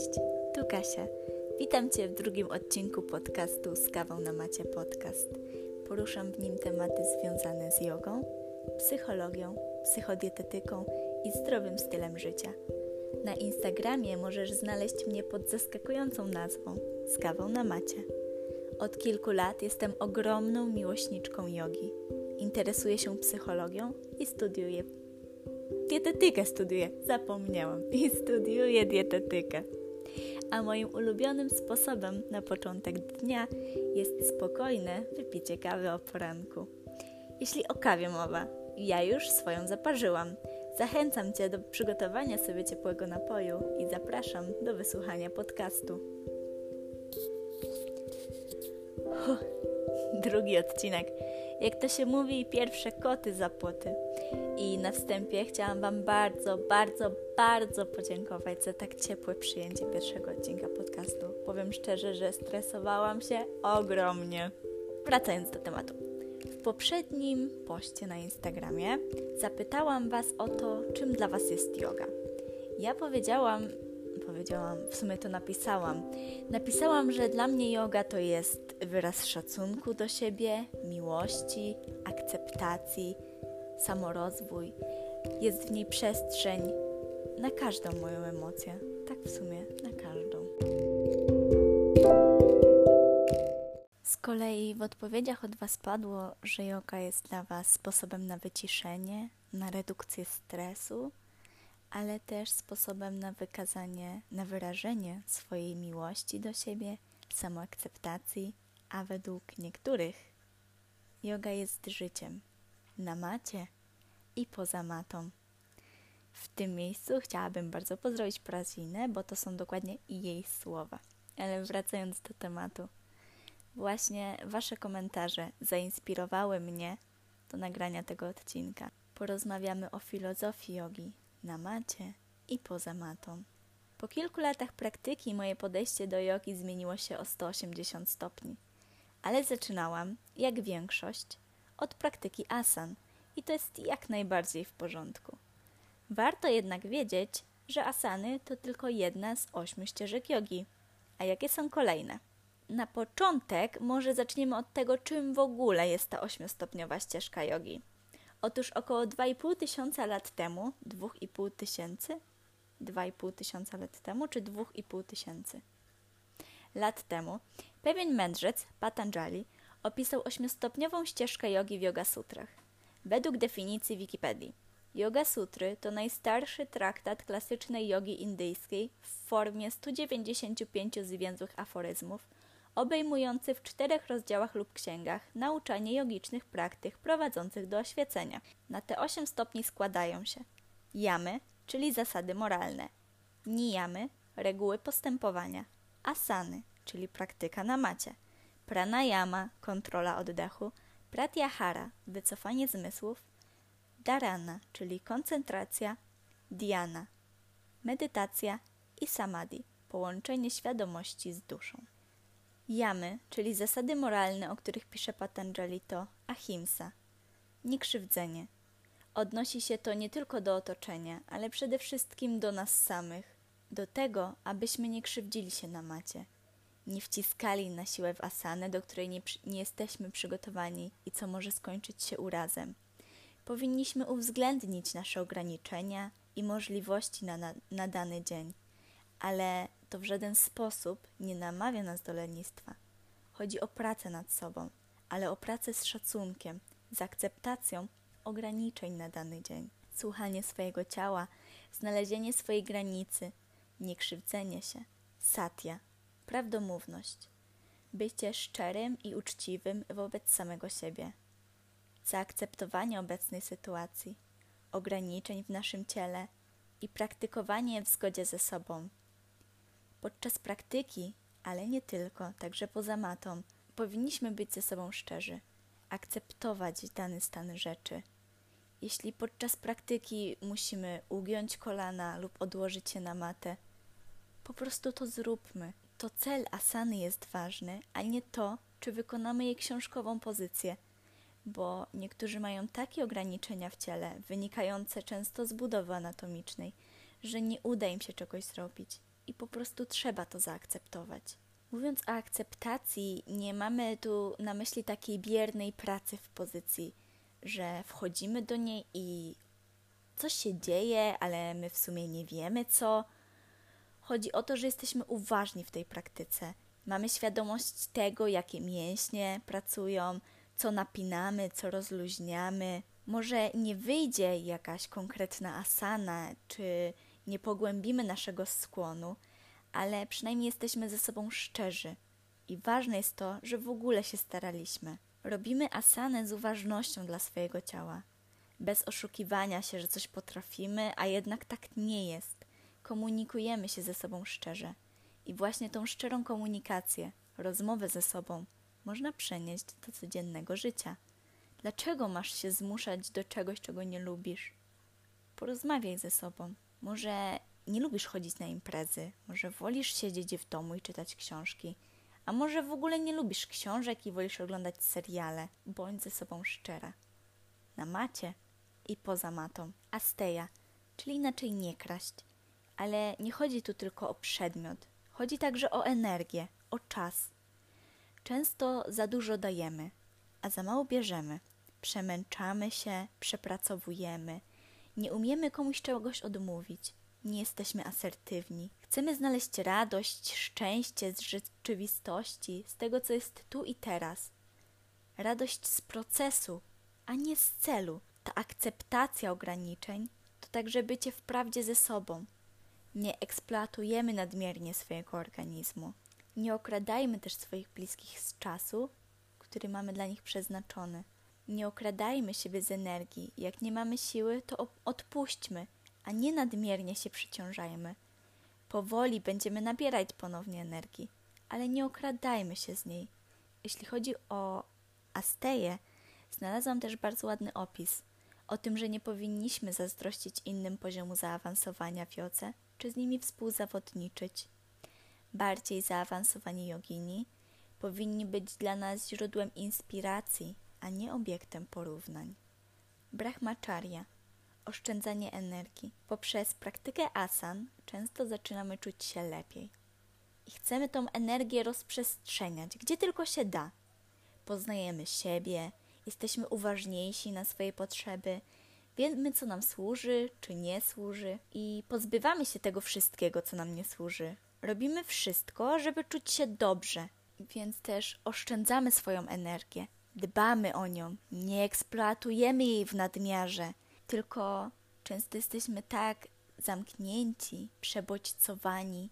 Cześć, tu Kasia. Witam Cię w drugim odcinku podcastu z kawą na macie podcast. Poruszam w nim tematy związane z jogą, psychologią, psychodietetyką i zdrowym stylem życia. Na Instagramie możesz znaleźć mnie pod zaskakującą nazwą z kawą na macie. Od kilku lat jestem ogromną miłośniczką jogi. Interesuję się psychologią i studiuję dietetykę studiuję, zapomniałam. I studiuję dietetykę. A moim ulubionym sposobem na początek dnia jest spokojne wypicie kawy o poranku. Jeśli o kawie mowa, ja już swoją zaparzyłam. Zachęcam Cię do przygotowania sobie ciepłego napoju i zapraszam do wysłuchania podcastu. Uff, drugi odcinek. Jak to się mówi, pierwsze koty za płoty. I na wstępie chciałam Wam bardzo, bardzo, bardzo podziękować za tak ciepłe przyjęcie pierwszego odcinka podcastu. Powiem szczerze, że stresowałam się ogromnie. Wracając do tematu. W poprzednim poście na Instagramie zapytałam Was o to, czym dla Was jest yoga. Ja powiedziałam, powiedziałam, w sumie to napisałam. Napisałam, że dla mnie yoga to jest wyraz szacunku do siebie, miłości, akceptacji, samorozwój. Jest w niej przestrzeń na każdą moją emocję. Tak w sumie na każdą. Z kolei w odpowiedziach od Was padło, że yoga jest dla Was sposobem na wyciszenie, na redukcję stresu, ale też sposobem na wykazanie, na wyrażenie swojej miłości do siebie, samoakceptacji, a według niektórych yoga jest życiem na macie i poza matą. W tym miejscu chciałabym bardzo pozdrowić Prazinę, bo to są dokładnie jej słowa. Ale wracając do tematu, właśnie Wasze komentarze zainspirowały mnie do nagrania tego odcinka. Porozmawiamy o filozofii jogi na macie i poza matą. Po kilku latach praktyki moje podejście do jogi zmieniło się o 180 stopni. Ale zaczynałam, jak większość, od praktyki asan i to jest jak najbardziej w porządku. Warto jednak wiedzieć, że asany to tylko jedna z ośmiu ścieżek jogi. A jakie są kolejne? Na początek może zaczniemy od tego, czym w ogóle jest ta ośmiostopniowa ścieżka jogi. Otóż około 2,5 tysiąca lat temu, 2,5 tysięcy? 2,5 tysiąca lat temu, czy 2,5 tysięcy? Lat temu pewien mędrzec, Patanjali, opisał ośmiostopniową ścieżkę jogi w Yoga Sutrach. Według definicji Wikipedii, Yoga Sutry to najstarszy traktat klasycznej jogi indyjskiej w formie 195 zwięzłych aforyzmów, obejmujący w czterech rozdziałach lub księgach nauczanie jogicznych praktyk prowadzących do oświecenia. Na te osiem stopni składają się jamy, czyli zasady moralne, niyamy, reguły postępowania, asany, czyli praktyka na macie, pranayama, kontrola oddechu, pratyahara, wycofanie zmysłów, dharana, czyli koncentracja, dhyana, medytacja i samadhi, połączenie świadomości z duszą. Jamy, czyli zasady moralne, o których pisze Patanjali, to ahimsa, niekrzywdzenie. Odnosi się to nie tylko do otoczenia, ale przede wszystkim do nas samych, do tego, abyśmy nie krzywdzili się na macie, nie wciskali na siłę w asanę, do której nie, nie jesteśmy przygotowani i co może skończyć się urazem. Powinniśmy uwzględnić nasze ograniczenia i możliwości na, na, na dany dzień, ale to w żaden sposób nie namawia nas do lenistwa. Chodzi o pracę nad sobą, ale o pracę z szacunkiem, z akceptacją ograniczeń na dany dzień. Słuchanie swojego ciała, znalezienie swojej granicy, niekrzywdzenie się, satya, prawdomówność, bycie szczerym i uczciwym wobec samego siebie, zaakceptowanie obecnej sytuacji, ograniczeń w naszym ciele i praktykowanie w zgodzie ze sobą. Podczas praktyki, ale nie tylko, także poza matą, powinniśmy być ze sobą szczerzy, akceptować dany stan rzeczy. Jeśli podczas praktyki musimy ugiąć kolana lub odłożyć się na matę, po prostu to zróbmy to cel asany jest ważny, a nie to, czy wykonamy jej książkową pozycję, bo niektórzy mają takie ograniczenia w ciele, wynikające często z budowy anatomicznej, że nie uda im się czegoś zrobić i po prostu trzeba to zaakceptować. Mówiąc o akceptacji, nie mamy tu na myśli takiej biernej pracy w pozycji, że wchodzimy do niej i coś się dzieje, ale my w sumie nie wiemy co. Chodzi o to, że jesteśmy uważni w tej praktyce. Mamy świadomość tego, jakie mięśnie pracują, co napinamy, co rozluźniamy. Może nie wyjdzie jakaś konkretna asana, czy nie pogłębimy naszego skłonu, ale przynajmniej jesteśmy ze sobą szczerzy. I ważne jest to, że w ogóle się staraliśmy. Robimy asanę z uważnością dla swojego ciała, bez oszukiwania się, że coś potrafimy, a jednak tak nie jest. Komunikujemy się ze sobą szczerze. I właśnie tą szczerą komunikację, rozmowę ze sobą, można przenieść do codziennego życia. Dlaczego masz się zmuszać do czegoś, czego nie lubisz? Porozmawiaj ze sobą. Może nie lubisz chodzić na imprezy, może wolisz siedzieć w domu i czytać książki, a może w ogóle nie lubisz książek i wolisz oglądać seriale. Bądź ze sobą szczera. Na macie i poza matą. Asteja, czyli inaczej nie kraść. Ale nie chodzi tu tylko o przedmiot. Chodzi także o energię, o czas. Często za dużo dajemy, a za mało bierzemy. Przemęczamy się, przepracowujemy, nie umiemy komuś czegoś odmówić, nie jesteśmy asertywni. Chcemy znaleźć radość, szczęście z rzeczywistości, z tego, co jest tu i teraz. Radość z procesu, a nie z celu. Ta akceptacja ograniczeń to także bycie w prawdzie ze sobą. Nie eksploatujemy nadmiernie swojego organizmu. Nie okradajmy też swoich bliskich z czasu, który mamy dla nich przeznaczony. Nie okradajmy siebie z energii. Jak nie mamy siły, to odpuśćmy, a nie nadmiernie się przyciążajmy. Powoli będziemy nabierać ponownie energii, ale nie okradajmy się z niej. Jeśli chodzi o Asteję, znalazłam też bardzo ładny opis o tym, że nie powinniśmy zazdrościć innym poziomu zaawansowania w jodze, czy z nimi współzawodniczyć. Bardziej zaawansowani jogini powinni być dla nas źródłem inspiracji, a nie obiektem porównań. Brahmacharya oszczędzanie energii. Poprzez praktykę asan często zaczynamy czuć się lepiej. I chcemy tą energię rozprzestrzeniać, gdzie tylko się da. Poznajemy siebie, jesteśmy uważniejsi na swoje potrzeby, wiemy, co nam służy, czy nie służy, i pozbywamy się tego wszystkiego, co nam nie służy. Robimy wszystko, żeby czuć się dobrze, więc też oszczędzamy swoją energię, dbamy o nią, nie eksploatujemy jej w nadmiarze, tylko często jesteśmy tak zamknięci, przebodźcowani,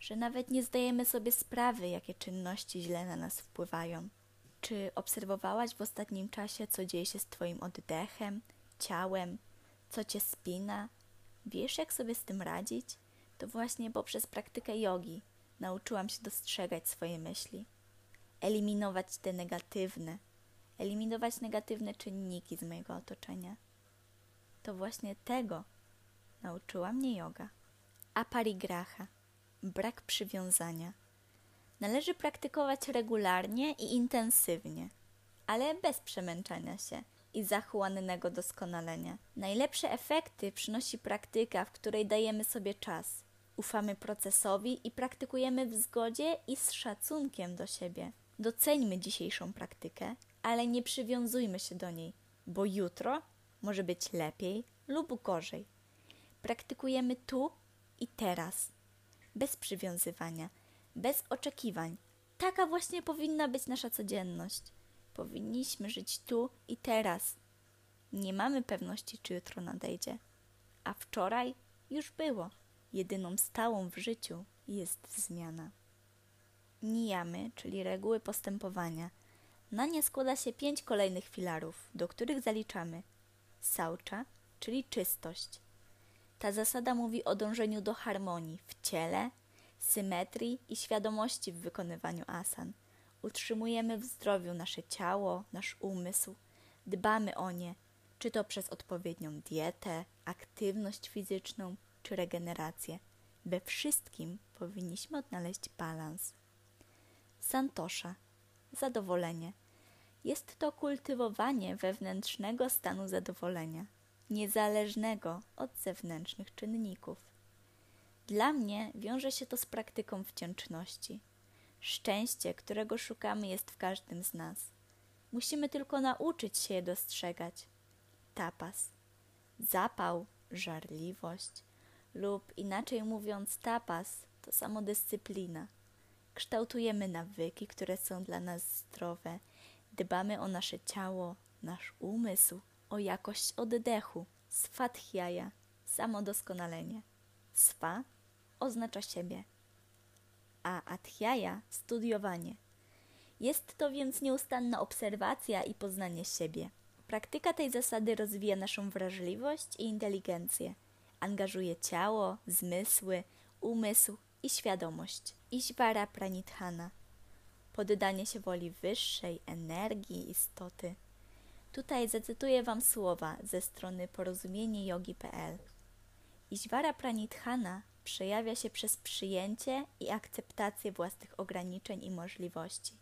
że nawet nie zdajemy sobie sprawy, jakie czynności źle na nas wpływają. Czy obserwowałaś w ostatnim czasie, co dzieje się z Twoim oddechem, ciałem, co Cię spina? Wiesz, jak sobie z tym radzić? To właśnie poprzez praktykę jogi nauczyłam się dostrzegać swoje myśli, eliminować te negatywne, eliminować negatywne czynniki z mojego otoczenia. To właśnie tego nauczyła mnie yoga. Aparigraha brak przywiązania. Należy praktykować regularnie i intensywnie, ale bez przemęczania się i zachłannego doskonalenia. Najlepsze efekty przynosi praktyka, w której dajemy sobie czas, ufamy procesowi i praktykujemy w zgodzie i z szacunkiem do siebie. Doceńmy dzisiejszą praktykę, ale nie przywiązujmy się do niej, bo jutro może być lepiej lub gorzej. Praktykujemy tu i teraz, bez przywiązywania, bez oczekiwań. Taka właśnie powinna być nasza codzienność. Powinniśmy żyć tu i teraz. Nie mamy pewności, czy jutro nadejdzie, a wczoraj już było. Jedyną stałą w życiu jest zmiana. Nijamy, czyli reguły postępowania. Na nie składa się pięć kolejnych filarów, do których zaliczamy saucza, czyli czystość. Ta zasada mówi o dążeniu do harmonii w ciele, symetrii i świadomości w wykonywaniu asan. Utrzymujemy w zdrowiu nasze ciało, nasz umysł, dbamy o nie, czy to przez odpowiednią dietę, aktywność fizyczną, czy regenerację. We wszystkim powinniśmy odnaleźć balans. Santosza zadowolenie jest to kultywowanie wewnętrznego stanu zadowolenia, niezależnego od zewnętrznych czynników. Dla mnie wiąże się to z praktyką wdzięczności. Szczęście, którego szukamy, jest w każdym z nas. Musimy tylko nauczyć się je dostrzegać. Tapas. Zapał, żarliwość lub inaczej mówiąc tapas to samodyscyplina. Kształtujemy nawyki, które są dla nas zdrowe. Dbamy o nasze ciało, nasz umysł, o jakość oddechu. Swadhyaya, samodoskonalenie. Swa oznacza siebie, a adhyaya studiowanie. Jest to więc nieustanna obserwacja i poznanie siebie. Praktyka tej zasady rozwija naszą wrażliwość i inteligencję. Angażuje ciało, zmysły, umysł i świadomość. Ishvara Pranithana. Poddanie się woli wyższej energii istoty. Tutaj zacytuję Wam słowa ze strony porozumienie-yogi.pl. Ishvara Pranithana przejawia się przez przyjęcie i akceptację własnych ograniczeń i możliwości.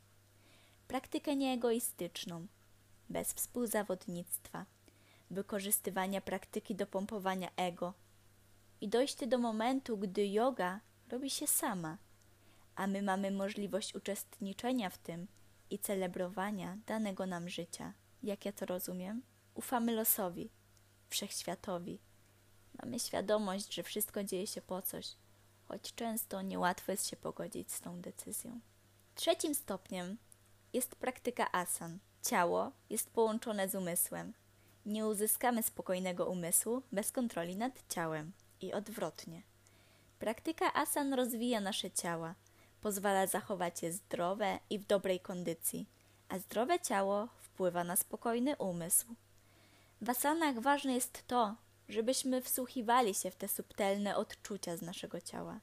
Praktykę nieegoistyczną, bez współzawodnictwa, wykorzystywania praktyki do pompowania ego i dojście do momentu, gdy yoga robi się sama, a my mamy możliwość uczestniczenia w tym i celebrowania danego nam życia. Jak ja to rozumiem? Ufamy losowi, wszechświatowi. Mamy świadomość, że wszystko dzieje się po coś, choć często niełatwo jest się pogodzić z tą decyzją. Trzecim stopniem jest praktyka asan. Ciało jest połączone z umysłem. Nie uzyskamy spokojnego umysłu bez kontroli nad ciałem i odwrotnie. Praktyka asan rozwija nasze ciała, pozwala zachować je zdrowe i w dobrej kondycji, a zdrowe ciało wpływa na spokojny umysł. W asanach ważne jest to, żebyśmy wsłuchiwali się w te subtelne odczucia z naszego ciała.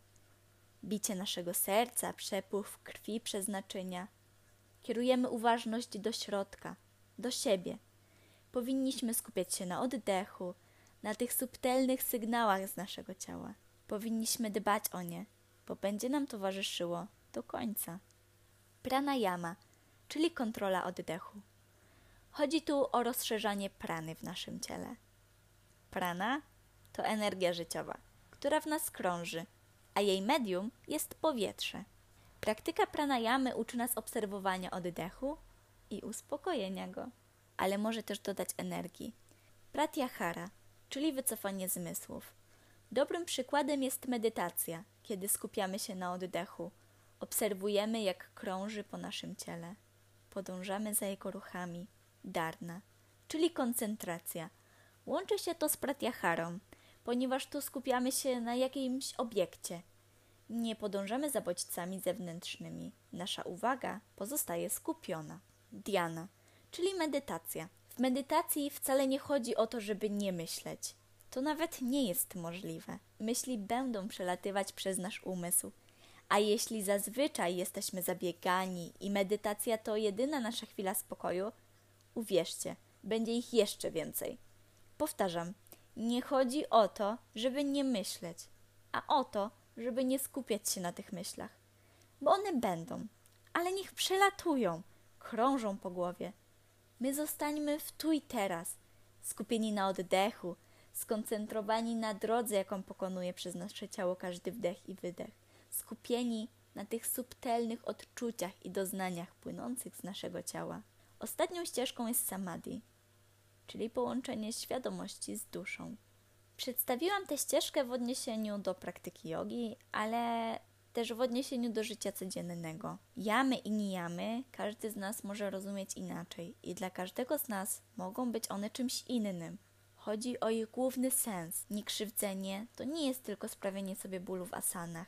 Bicie naszego serca, przepływ krwi przez naczynia. Kierujemy uważność do środka, do siebie. Powinniśmy skupiać się na oddechu, na tych subtelnych sygnałach z naszego ciała. Powinniśmy dbać o nie, bo będzie nam towarzyszyło do końca. Pranayama, czyli kontrola oddechu. Chodzi tu o rozszerzanie prany w naszym ciele. Prana to energia życiowa, która w nas krąży, a jej medium jest powietrze. Praktyka pranayamy uczy nas obserwowania oddechu i uspokojenia go, ale może też dodać energii. Pratyahara, czyli wycofanie zmysłów. Dobrym przykładem jest medytacja, kiedy skupiamy się na oddechu, obserwujemy jak krąży po naszym ciele, podążamy za jego ruchami. Darna, czyli koncentracja – Łączy się to z pratyaharą, ponieważ tu skupiamy się na jakimś obiekcie. Nie podążamy za bodźcami zewnętrznymi. Nasza uwaga pozostaje skupiona. Diana, czyli medytacja. W medytacji wcale nie chodzi o to, żeby nie myśleć. To nawet nie jest możliwe. Myśli będą przelatywać przez nasz umysł. A jeśli zazwyczaj jesteśmy zabiegani i medytacja to jedyna nasza chwila spokoju, uwierzcie, będzie ich jeszcze więcej. Powtarzam, nie chodzi o to, żeby nie myśleć, a o to, żeby nie skupiać się na tych myślach. Bo one będą, ale niech przelatują, krążą po głowie. My zostańmy w tu i teraz, skupieni na oddechu, skoncentrowani na drodze, jaką pokonuje przez nasze ciało każdy wdech i wydech, skupieni na tych subtelnych odczuciach i doznaniach płynących z naszego ciała. Ostatnią ścieżką jest samadhi, czyli połączenie świadomości z duszą. Przedstawiłam tę ścieżkę w odniesieniu do praktyki jogi, ale też w odniesieniu do życia codziennego. Jamy i nijamy każdy z nas może rozumieć inaczej i dla każdego z nas mogą być one czymś innym. Chodzi o ich główny sens. Niekrzywdzenie to nie jest tylko sprawienie sobie bólu w asanach,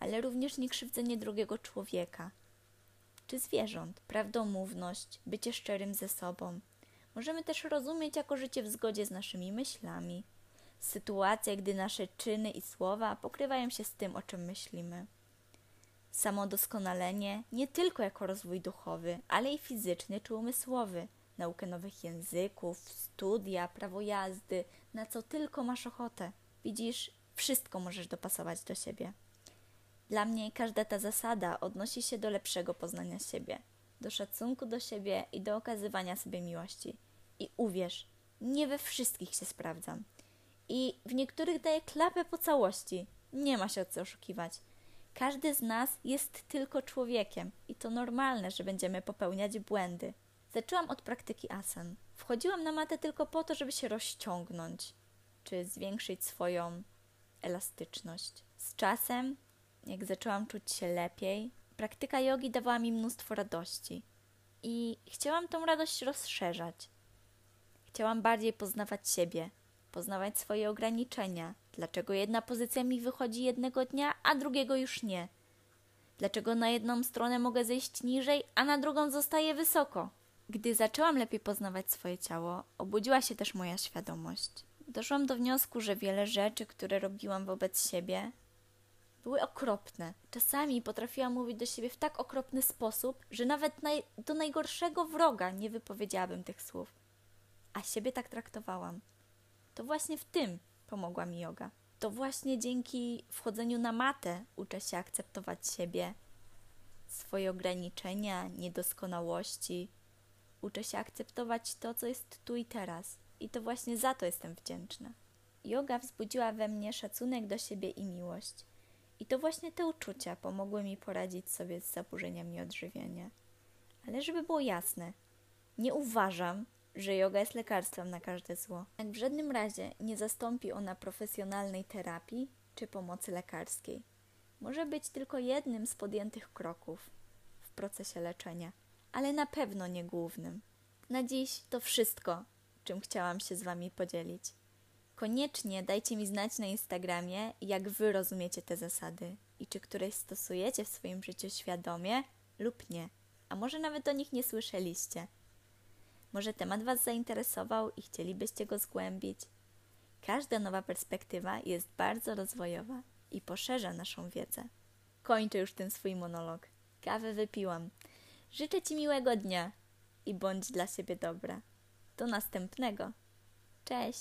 ale również niekrzywdzenie drugiego człowieka czy zwierząt, prawdomówność, bycie szczerym ze sobą, Możemy też rozumieć jako życie w zgodzie z naszymi myślami. Sytuacja, gdy nasze czyny i słowa pokrywają się z tym, o czym myślimy. Samodoskonalenie nie tylko jako rozwój duchowy, ale i fizyczny czy umysłowy, naukę nowych języków, studia, prawo jazdy, na co tylko masz ochotę. Widzisz, wszystko możesz dopasować do siebie. Dla mnie każda ta zasada odnosi się do lepszego poznania siebie, do szacunku do siebie i do okazywania sobie miłości. I uwierz, nie we wszystkich się sprawdzam. I w niektórych daję klapę po całości. Nie ma się o co oszukiwać. Każdy z nas jest tylko człowiekiem i to normalne, że będziemy popełniać błędy. Zaczęłam od praktyki asan. Wchodziłam na matę tylko po to, żeby się rozciągnąć, czy zwiększyć swoją elastyczność. Z czasem, jak zaczęłam czuć się lepiej, praktyka jogi dawała mi mnóstwo radości i chciałam tą radość rozszerzać. Chciałam bardziej poznawać siebie, poznawać swoje ograniczenia, dlaczego jedna pozycja mi wychodzi jednego dnia, a drugiego już nie. Dlaczego na jedną stronę mogę zejść niżej, a na drugą zostaję wysoko. Gdy zaczęłam lepiej poznawać swoje ciało, obudziła się też moja świadomość. Doszłam do wniosku, że wiele rzeczy, które robiłam wobec siebie, były okropne. Czasami potrafiłam mówić do siebie w tak okropny sposób, że nawet naj, do najgorszego wroga nie wypowiedziałabym tych słów. A siebie tak traktowałam. To właśnie w tym pomogła mi yoga. To właśnie dzięki wchodzeniu na matę uczę się akceptować siebie, swoje ograniczenia, niedoskonałości. Uczę się akceptować to, co jest tu i teraz. I to właśnie za to jestem wdzięczna. Yoga wzbudziła we mnie szacunek do siebie i miłość. I to właśnie te uczucia pomogły mi poradzić sobie z zaburzeniami odżywiania. Ale żeby było jasne, nie uważam, że yoga jest lekarstwem na każde zło. Jak w żadnym razie nie zastąpi ona profesjonalnej terapii czy pomocy lekarskiej. Może być tylko jednym z podjętych kroków w procesie leczenia, ale na pewno nie głównym. Na dziś to wszystko, czym chciałam się z Wami podzielić. Koniecznie dajcie mi znać na Instagramie, jak Wy rozumiecie te zasady i czy któreś stosujecie w swoim życiu świadomie lub nie, a może nawet o nich nie słyszeliście. Może temat Was zainteresował i chcielibyście go zgłębić. Każda nowa perspektywa jest bardzo rozwojowa i poszerza naszą wiedzę. Kończę już ten swój monolog. Kawę wypiłam. Życzę Ci miłego dnia i bądź dla siebie dobra. Do następnego. Cześć!